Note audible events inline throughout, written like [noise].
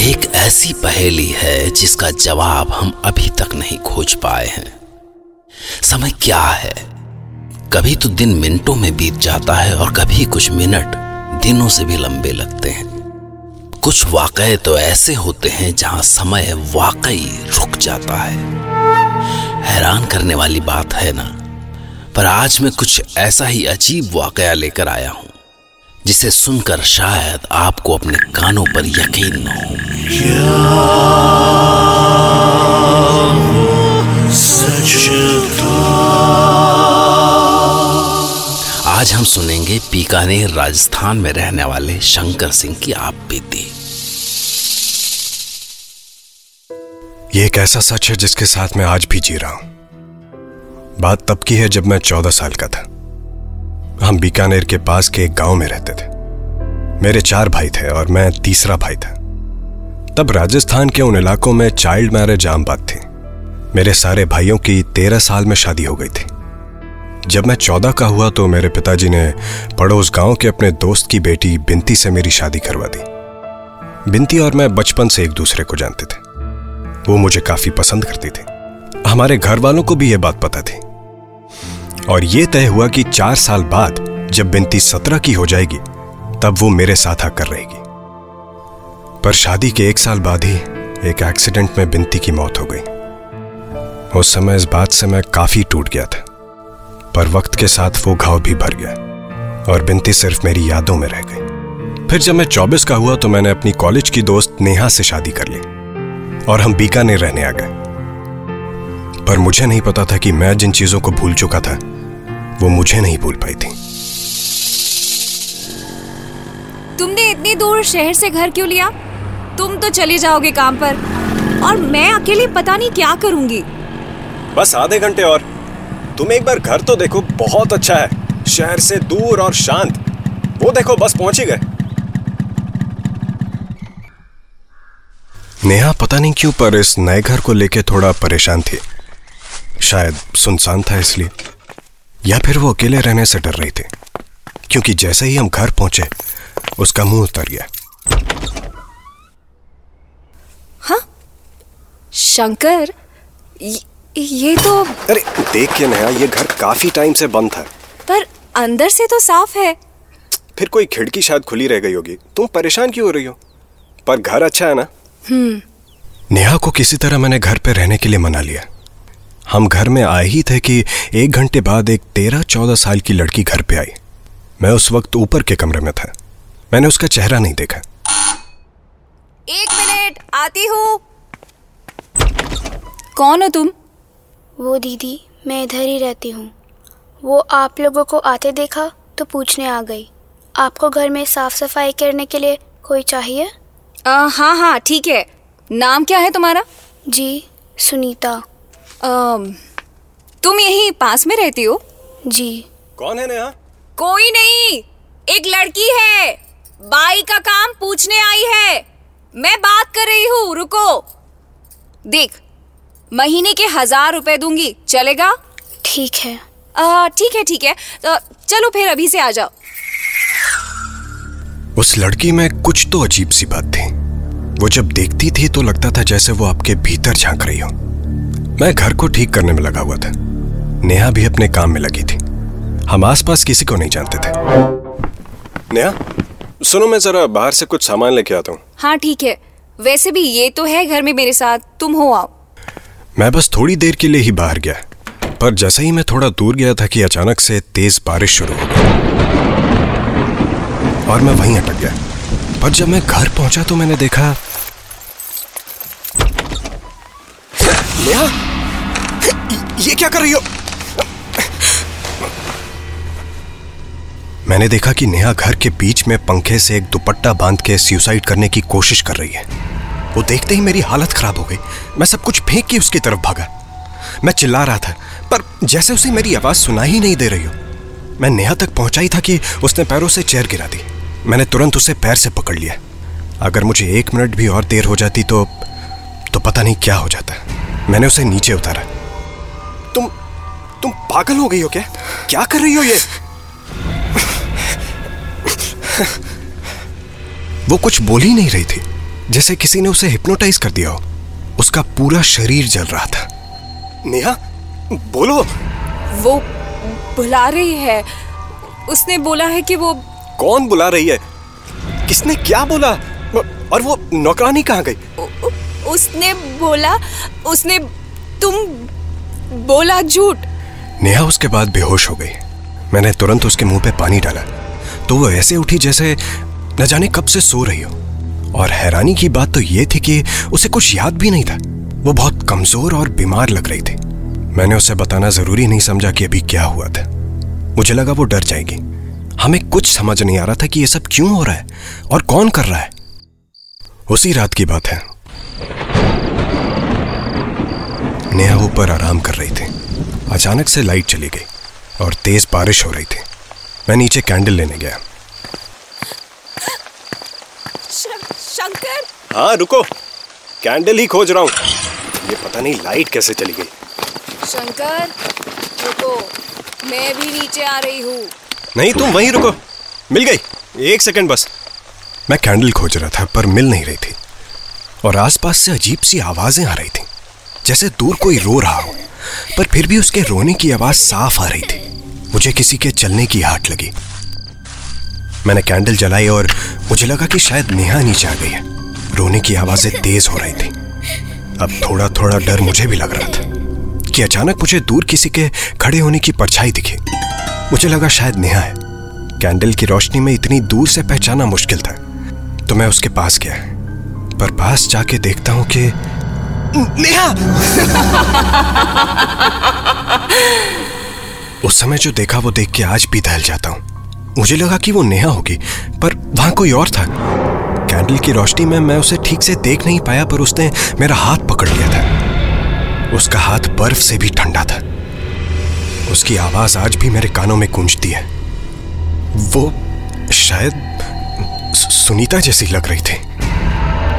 एक ऐसी पहेली है जिसका जवाब हम अभी तक नहीं खोज पाए हैं। समय क्या है? कभी तो दिन मिनटों में बीत जाता है और कभी कुछ मिनट दिनों से भी लंबे लगते हैं। कुछ वाकये तो ऐसे होते हैं जहाँ समय वाकई रुक जाता है। हैरान करने वाली बात है ना? पर आज मैं कुछ ऐसा ही अजीब वाकया लेकर आया हूँ, जिसे सुनकर शायद आपको अपने कानों पर यकीन न हो। आज हम सुनेंगे बीकानेर राजस्थान में रहने वाले शंकर सिंह की आप बीती। ये एक ऐसा सच है जिसके साथ मैं आज भी जी रहा हूँ। बात तब की है जब मैं चौदह साल का था। हम बीकानेर के पास के एक गाँव में रहते थे। मेरे चार भाई थे और मैं तीसरा भाई था। तब राजस्थान के उन इलाकों में चाइल्ड मैरिज आम बात थी। मेरे सारे भाइयों की तेरह साल में शादी हो गई थी। जब मैं चौदह का हुआ तो मेरे पिताजी ने पड़ोस गाँव के अपने दोस्त की बेटी बिनती से मेरी शादी करवा दी। बिनती और मैं बचपन से एक दूसरे को जानते थे। वो मुझे काफ़ी पसंद करती थी। हमारे घर वालों को भी यह बात पता थी। और यह तय हुआ कि चार साल बाद जब बिनती सत्रह की हो जाएगी, तब वो मेरे साथ आकर रहेगी। पर शादी के एक साल बाद ही एक एक्सीडेंट में बिनती की मौत हो गई। उस समय इस बात से मैं काफ़ी टूट गया था, पर वक्त के साथ वो घाव भी भर गया और बिनती सिर्फ़ मेरी यादों में रह गई। फिर जब मैं चौबीस का हुआ तो मैंने अपनी कॉलेज की दोस्त नेहा से शादी कर ली और हम बीकानेर रहने आ गए। पर मुझे नहीं पता था कि मैं जिन चीज़ों को भूल चुका था, वो मुझे नहीं भूल पाई थी। तुमने इतनी दूर शहर से घर क्यों लिया? तुम तो चले जाओगे काम पर। और मैं अकेले पता नहीं क्या करूँगी। बस आधे घंटे और। तुम एक बार घर तो देखो बहुत अच्छा है। शहर से दूर और शांत। वो देखो बस पहुँच ही गए। नेहा पता नहीं क्यों पर इस नए घर को लेके थोड़ा परेशान थी। शायद सुनसान था इसलिए। या फिर वो अकेले रहने से डर रही थी। क्योंकि जैसे ही हम घर पहुँचे उसका मुँह उतर गया। शंकर ये, ये तो अरे देख के नेहा ये घर काफ़ी टाइम से बंद था। पर अंदर से तो साफ़ है। फिर कोई खिड़की शायद खुली रह गई होगी। तुम परेशान क्यों हो रही हो? पर घर अच्छा है ना? नेहा को किसी तरह मैंने घर पे रहने के लिए मना लिया। हम घर में आए ही थे कि एक घंटे बाद एक तेरह चौदह साल की लड़की घर पे आई। मैं उस वक्त ऊपर के कमरे में था। मैंने उसका चेहरा नहीं देखा। एक मिनट आती हूँ। कौन हो तुम? वो दीदी मैं इधर ही रहती हूँ। वो आप लोगों को आते देखा तो पूछने आ गई। आपको घर में साफ़ सफ़ाई करने के लिए कोई चाहिए? आ, हाँ हाँ ठीक है। नाम क्या है तुम्हारा? जी सुनीता। अम, तुम यही पास में रहती हो? जी। कौन है नेहा? कोई नहीं एक लड़की है। बाई का काम पूछने आई है। मैं बात कर रही हूँ रुको। देख महीने के हज़ार रुपए दूँगी। चलेगा? ठीक है। आ, ठीक है ठीक है। तो चलो फिर अभी से आ जाओ। उस लड़की में कुछ तो अजीब सी बात थी। वो जब देखती थी तो लगता था जैसे वो आपके भीतर झाँक रही हो। मैं घर को ठीक करने में लगा हुआ था। नेहा भी अपने काम में लगी थी। हम आसपास किसी को नहीं जानते थे। नेहा सुनो मैं जरा बाहर से कुछ सामान लेके आता हूँ। हाँ ठीक है। वैसे भी ये तो है घर में मेरे साथ। तुम हो आओ। मैं बस थोड़ी देर के लिए ही बाहर गया, पर जैसे ही मैं थोड़ा दूर गया था कि अचानक से तेज बारिश शुरू हो गई। और मैं वहीं अटक गया। पर जब मैं घर पहुँचा तो मैंने देखा नेहा ये क्या कर रही हो? मैंने देखा कि नेहा घर के बीच में पंखे से एक दुपट्टा बाँध के सुसाइड करने की कोशिश कर रही है। वो देखते ही मेरी हालत खराब हो गई। मैं सब कुछ फेंक के उसकी तरफ़ भागा। मैं चिल्ला रहा था, पर जैसे उसे मेरी आवाज़ सुनाई ही नहीं दे रही हो, मैं नेहा तक पहुँचा ही था कि उसने पैरों से चेयर गिरा दी। मैंने तुरंत उसे पैर से पकड़ लिया। अगर मुझे एक मिनट भी और देर हो जाती तो तो पता नहीं क्या हो जाता। मैंने उसे नीचे उतारा। तुम तुम पागल हो गई हो क्या? क्या कर रही हो ये? वो कुछ बोल ही नहीं रही थी। जैसे किसी ने उसे हिप्नोटाइज कर दिया हो। उसका पूरा शरीर जल रहा था। नेहा बोलो। वो बुला रही है। उसने बोला है कि वो कौन बुला रही है? किसने क्या बोला? और वो नौकरानी कहाँ गई? उ, उसने बोला उसने तुम बोला झूठ। नेहा उसके बाद बेहोश हो गई। मैंने तुरंत उसके मुँह पे पानी डाला। तो वो ऐसे उठी जैसे न जाने कब से सो रही हो। और हैरानी की बात तो ये थी कि उसे कुछ याद भी नहीं था। वो बहुत कमज़ोर और बीमार लग रही थी। मैंने उसे बताना ज़रूरी नहीं समझा कि अभी क्या हुआ था। मुझे लगा वो डर जाएगी। हमें कुछ समझ नहीं आ रहा था कि ये सब क्यों हो रहा है और कौन कर रहा है। उसी रात की बात है। नेहा ऊपर आराम कर रही थी। अचानक से लाइट चली गई और तेज बारिश हो रही थी। मैं नीचे कैंडल लेने गया। शंकर? हाँ रुको। कैंडल ही खोज रहा हूँ। ये पता नहीं लाइट कैसे चली गई। शंकर रुको। मैं भी नीचे आ रही हूँ। नहीं तुम वहीं रुको। मिल गई। एक सेकंड बस। मैं कैंडल खोज रहा था पर मिल नहीं रही थी। और आसपास से अजीब सी आवाज़ें आ रही थी जैसे दूर कोई रो रहा हो। पर फिर भी उसके रोने की आवाज़ साफ़ आ रही थी। मुझे किसी के चलने की हाट लगी। मैंने कैंडल जलाई और मुझे लगा कि शायद नेहा नीचे आ गई है। रोने की आवाज़ें तेज हो रही थी। अब थोड़ा थोड़ा डर मुझे भी लग रहा था कि अचानक मुझे दूर किसी के खड़े होने की परछाई दिखी। मुझे लगा शायद नेहा है। कैंडल की रोशनी में इतनी दूर से पहचाना मुश्किल था। तो मैं उसके पास गया, पर पास जाके देखता हूँ कि नेहा! [laughs] उस समय जो देखा वो देख के आज भी दहल जाता हूँ। मुझे लगा कि वो नेहा होगी पर वहाँ कोई और था। कैंडल की रोशनी में मैं उसे ठीक से देख नहीं पाया पर उसने मेरा हाथ पकड़ लिया था। उसका हाथ बर्फ़ से भी ठंडा था। उसकी आवाज़ आज भी मेरे कानों में गूंजती है। वो शायद सुनीता जैसी लग रही थी।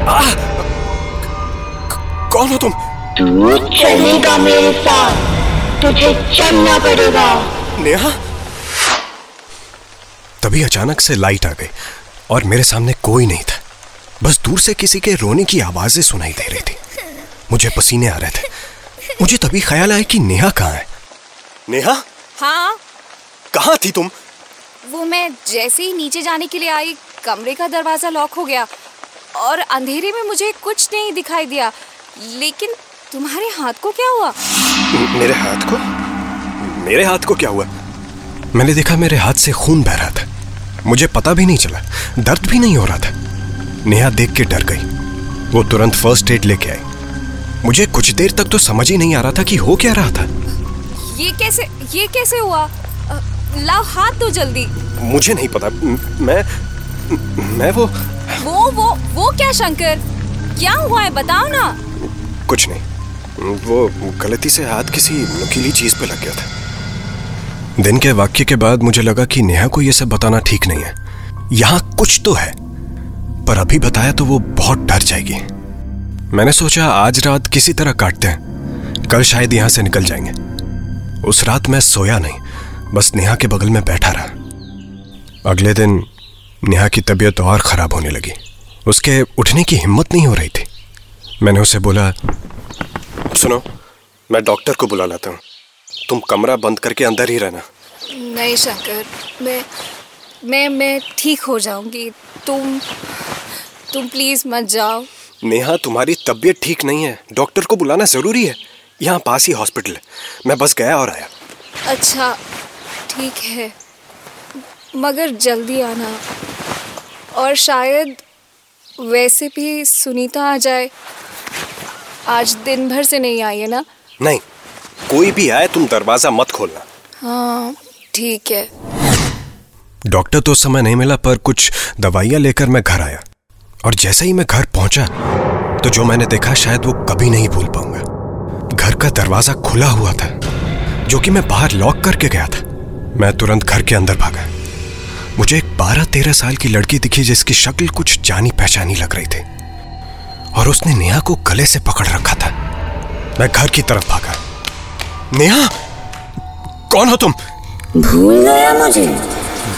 आ! कौन हो तुम? तू चलेगा मेरे साथ। तुझे चलना पड़ेगा। नेहा? तभी अचानक से लाइट आ गई और मेरे सामने कोई नहीं था। बस दूर से किसी के रोने की आवाज़ें सुनाई दे रही थी। मुझे पसीने आ रहे थे। मुझे तभी ख्याल आया कि नेहा कहाँ है। नेहा? हाँ। कहाँ थी तुम? वो मैं जैसे ही नीचे जाने के लिए आई कमरे का दरवाज़ा लॉक हो गया और अंधेरे में मुझे कुछ नहीं दिखाई दिया। लेकिन तुम्हारे हाथ को क्या हुआ? मेरे हाथ को? मेरे हाथ को क्या हुआ? मैंने देखा मेरे हाथ से खून बह रहा था। मुझे पता भी नहीं चला। दर्द भी नहीं हो रहा था। नेहा देख के डर गई। वो तुरंत फ़र्स्ट एड लेके आई। मुझे कुछ देर तक तो समझ ही नहीं आ रहा था कि हो क्या रहा था। ये कैसे ये कैसे हुआ? लाओ हाथ दो जल्दी। मुझे नहीं पता। मैं मैं वो वो वो वो क्या शंकर? क्या हुआ है? बताओ ना। कुछ नहीं। वो गलती से हाथ किसी नुकीली चीज़ पे लग गया था। दिन के वाक्य के बाद मुझे लगा कि नेहा को यह सब बताना ठीक नहीं है। यहाँ कुछ तो है, पर अभी बताया तो वो बहुत डर जाएगी। मैंने सोचा आज रात किसी तरह काटते हैं, कल शायद यहाँ से निकल जाएँगे। उस रात मैं सोया नहीं, बस नेहा के बगल में बैठा रहा। अगले दिन नेहा की तबीयत और खराब होने लगी। उसके उठने की हिम्मत नहीं हो रही थी। मैंने उसे बोला, सुनो, मैं डॉक्टर को बुला लाता हूँ। तुम कमरा बंद करके अंदर ही रहना। नहीं शंकर मैं मैं मैं ठीक हो जाऊँगी। तुम तुम प्लीज़ मत जाओ। नेहा तुम्हारी तबीयत ठीक नहीं है। डॉक्टर को बुलाना ज़रूरी है। यहाँ पास ही हॉस्पिटल है। मैं बस गया और आया। अच्छा ठीक है। मगर जल्दी आना। और शायद वैसे भी सुनीता आ जाए। आज दिन भर से नहीं आई है ना? नहीं कोई भी आए तुम दरवाज़ा मत खोलना। हाँ ठीक है। डॉक्टर तो समय नहीं मिला पर कुछ दवाइयाँ लेकर मैं घर आया। और जैसे ही मैं घर पहुँचा तो जो मैंने देखा शायद वो कभी नहीं भूल पाऊँगा। घर का दरवाज़ा खुला हुआ था जो कि मैं बाहर लॉक करके गया था। मैं तुरंत घर के अंदर भागा। मुझे एक बारह तेरह साल की लड़की दिखी जिसकी शक्ल कुछ जानी पहचानी लग रही थी। और उसने नेहा को गले से पकड़ रखा था। मैं घर की तरफ़ भागा। नेहा कौन हो तुम? भूल गया मुझे।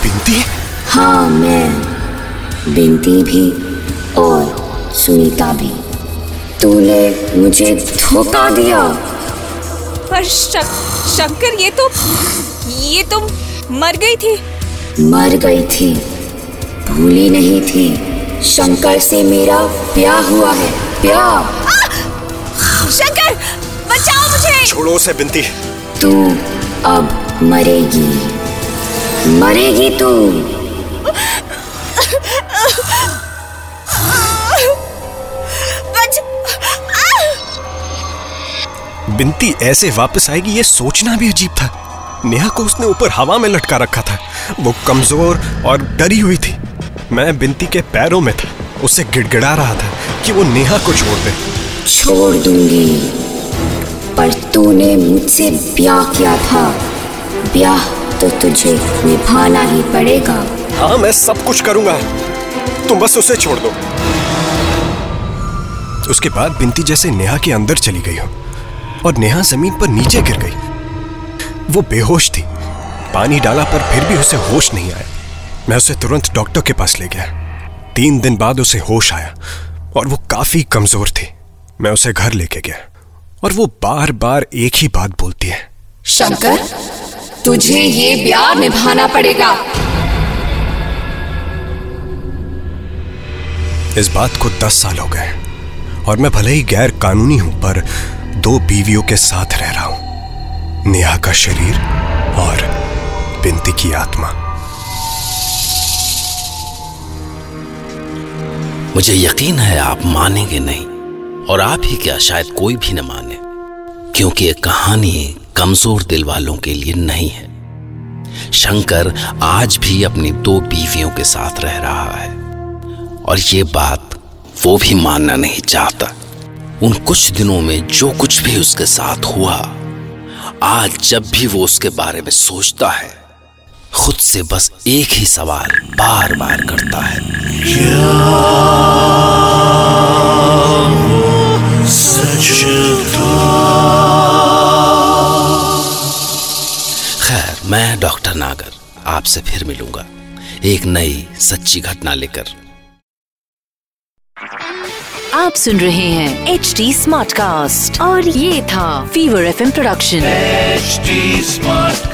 बिनती हाँ मैं बिनती भी और सुनीता भी। तूने मुझे धोखा दिया। पर शक, शंकर ये तो ये तो मर गई थी। मर गई थी। भूली नहीं थी। शंकर से मेरा ब्याह हुआ है। ब्याह। शंकर मुझे। छोड़ो उसे बिनती तू अब मरेगी। मरेगी तू। बच बिनती ऐसे वापस आएगी ये सोचना भी अजीब था। नेहा को उसने ऊपर हवा में लटका रखा था। वो कमज़ोर और डरी हुई थी। मैं बिनती के पैरों में था। उसे गिड़गिड़ा रहा था कि वो नेहा को छोड़ दे। छोड़ दूँगी। पर तूने मुझसे ब्याह किया था। ब्याह तो तुझे निभाना ही पड़ेगा। हाँ मैं सब कुछ करूँगा। तुम बस उसे छोड़ दो। उसके बाद बिनती जैसे नेहा के अंदर चली गई हो और नेहा ज़मीन पर नीचे गिर गई। वो बेहोश थी। पानी डाला पर फिर भी उसे होश नहीं आया। मैं उसे तुरंत डॉक्टर के पास ले गया। तीन दिन बाद उसे होश आया और वो काफ़ी कमज़ोर थी। मैं उसे घर लेके गया। और वो बार बार एक ही बात बोलती है। शंकर तुझे ये ब्याह निभाना पड़ेगा। इस बात को दस साल हो गए और मैं भले ही गैर कानूनी हूँ पर दो बीवियों के साथ रह रहा हूँ नेहा का शरीर और बिनती की आत्मा। मुझे यकीन है आप मानेंगे नहीं। और आप ही क्या शायद कोई भी न माने, क्योंकि ये कहानी कमज़ोर दिल वालों के लिए नहीं है। शंकर आज भी अपनी दो बीवियों के साथ रह रहा है, और ये बात वो भी मानना नहीं चाहता। उन कुछ दिनों में जो कुछ भी उसके साथ हुआ, आज जब भी वो उसके बारे में सोचता है, खुद से बस एक ही सवाल बार बार करता है। मैं डॉक्टर नागर आपसे फिर मिलूँगा। एक नई सच्ची घटना लेकर। आप सुन रहे हैं एच डी स्मार्ट कास्ट और ये था fever F production H smart